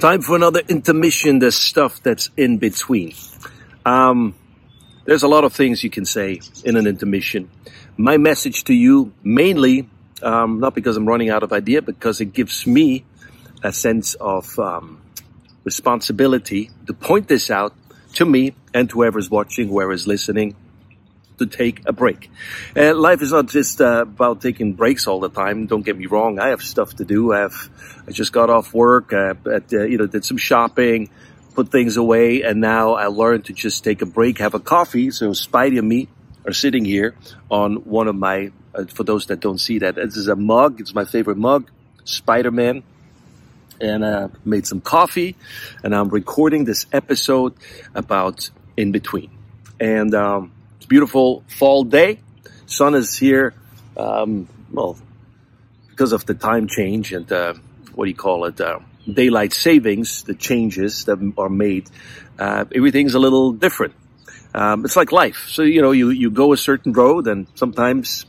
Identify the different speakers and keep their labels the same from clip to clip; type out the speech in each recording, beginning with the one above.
Speaker 1: Time for another intermission, There's stuff that's in between. Um, there's a lot of things you can say in an intermission. My message to you, mainly, um, not because I'm running out of idea, because it gives me a sense of um, responsibility to point this out to me and to whoever's watching, whoever's listening, to take a break. Uh, life is not just uh, about taking breaks all the time. Don't get me wrong. I have stuff to do. I have, I just got off work, uh, at, uh, you know, did some shopping, put things away, and now I learned to just take a break, have a coffee. So Spidey and me are sitting here on one of my, uh, for those that don't see that, this is a mug. It's my favorite mug, Spider-Man and uh, made some coffee, and I'm recording this episode about in between. And um, beautiful fall day. Sun is here, um, well, because of the time change and uh, what do you call it? Uh, daylight savings, the changes that are made. Uh, everything's a little different. Um, it's like life. So, you know, you, you go a certain road and sometimes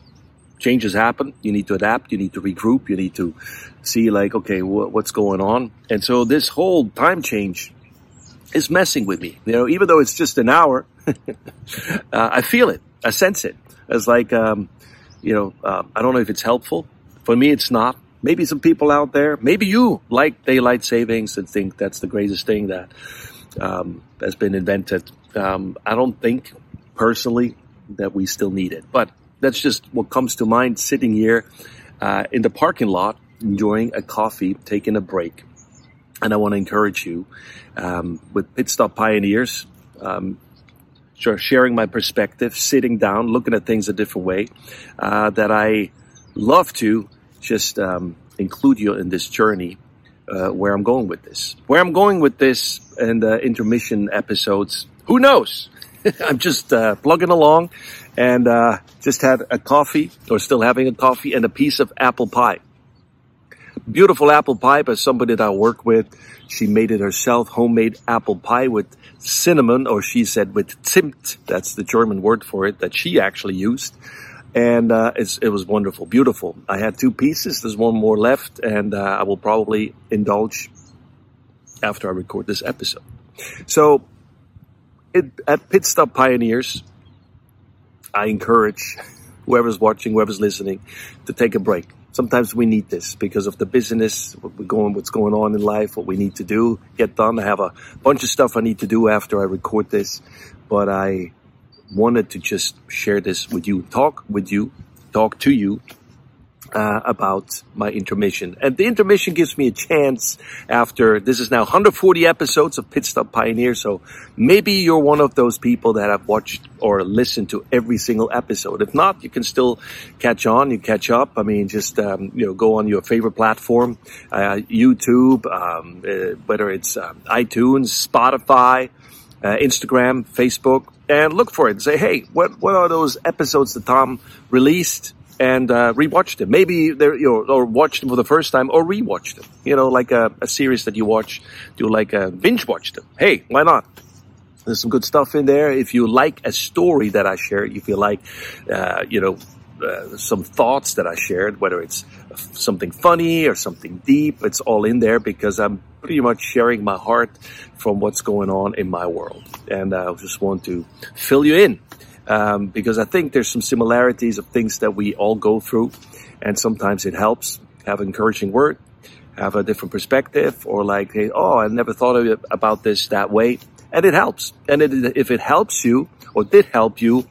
Speaker 1: changes happen. You need to adapt. You need to regroup. You need to see like, okay, wh- what's going on? And so this whole time change is messing with me. You know, even though it's just an hour, uh, I feel it. I sense it. It's like, um, you know, uh, I don't know if it's helpful. For me, it's not. Maybe some people out there, maybe you like daylight savings and think that's the greatest thing that um, has been invented. Um, I don't think personally that we still need it, but that's just what comes to mind sitting here uh, in the parking lot, enjoying a coffee, taking a break. And I want to encourage you um, with Pit Stop Pioneers, um, sharing my perspective, sitting down, looking at things a different way, uh, that I love to just um, include you in this journey uh, where I'm going with this. Where I'm going with this and the intermission episodes, who knows? I'm just uh, plugging along and uh, just had a coffee or still having a coffee and a piece of apple pie. Beautiful apple pie by somebody that I work with. She made it herself, homemade apple pie with cinnamon, or she said with Zimt. That's the German word for it that she actually used. And uh, it was wonderful, beautiful. I had two pieces. There's one more left, and uh, I will probably indulge after I record this episode. So, it, at Pit Stop Pioneers, I encourage whoever's watching, whoever's listening, to take a break sometimes we need this because of the business, what we're going, what's going on in life, what we need to do, get done. I have a bunch of stuff I need to do after I record this, but I wanted to just share this with you, talk with you, talk to you uh, about my intermission. And the intermission gives me a chance after this is now 140 episodes of Pit Stop Pioneer. So maybe you're one of those people that have watched or listened to every single episode. If not, you can still catch on. You catch up. I mean, just um, you know, go on your favorite platform, uh, YouTube, um, uh, whether it's um, iTunes, Spotify, uh, Instagram, Facebook, and look for it and say, hey, what what are those episodes that Tom released? And uh, rewatch them. Maybe they're, you know, or watch them for the first time or rewatch them. You know, like a, a series that you watch, do like a binge watch them. Hey, why not? There's some good stuff in there. If you like a story that I shared, if you like, uh, you know, uh, some thoughts that I shared, whether it's something funny or something deep, it's all in there because I'm pretty much sharing my heart from what's going on in my world. And I just want to fill you in um, because I think there's some similarities of things that we all go through, and sometimes it helps have an encouraging word, have a different perspective, or like, hey, oh, I never thought of about this that way, and it helps. And it, if it helps you or did help you,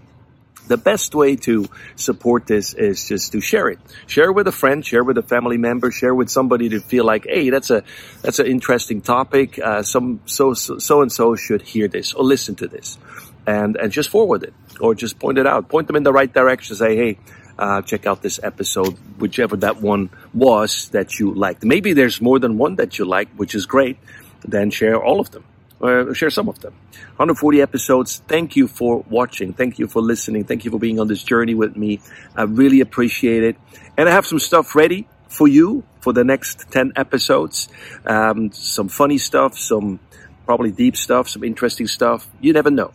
Speaker 1: the best way to support this is just to share it. Share with a friend, share with a family member, share with somebody to feel like, hey, that's a that's an interesting topic. Uh, some so so and so should hear this or listen to this and, and just forward it or just point it out. Point them in the right direction. Say, hey, uh, check out this episode, whichever that one was that you liked. Maybe there's more than one that you like, which is great. Then share all of them. Or share some of them. 140 episodes. Thank you for watching. Thank you for listening. Thank you for being on this journey with me. I really appreciate it. And I have some stuff ready for you for the next 10 episodes. Um, some funny stuff, some probably deep stuff, some interesting stuff. You never know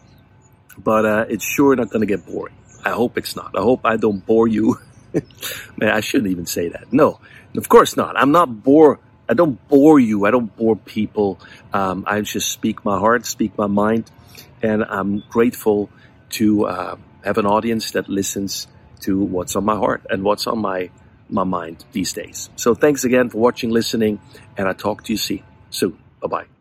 Speaker 1: but uh, it's sure not going to get boring. I hope it's not. I hope I don't bore you. Man, I shouldn't even say that. No, of course not. I'm not bore I don't bore you. I don't bore people. Um, I just speak my heart, speak my mind, and I'm grateful to uh, have an audience that listens to what's on my heart and what's on my my mind these days. So thanks again for watching, listening, and I'll talk to you soon. Bye bye.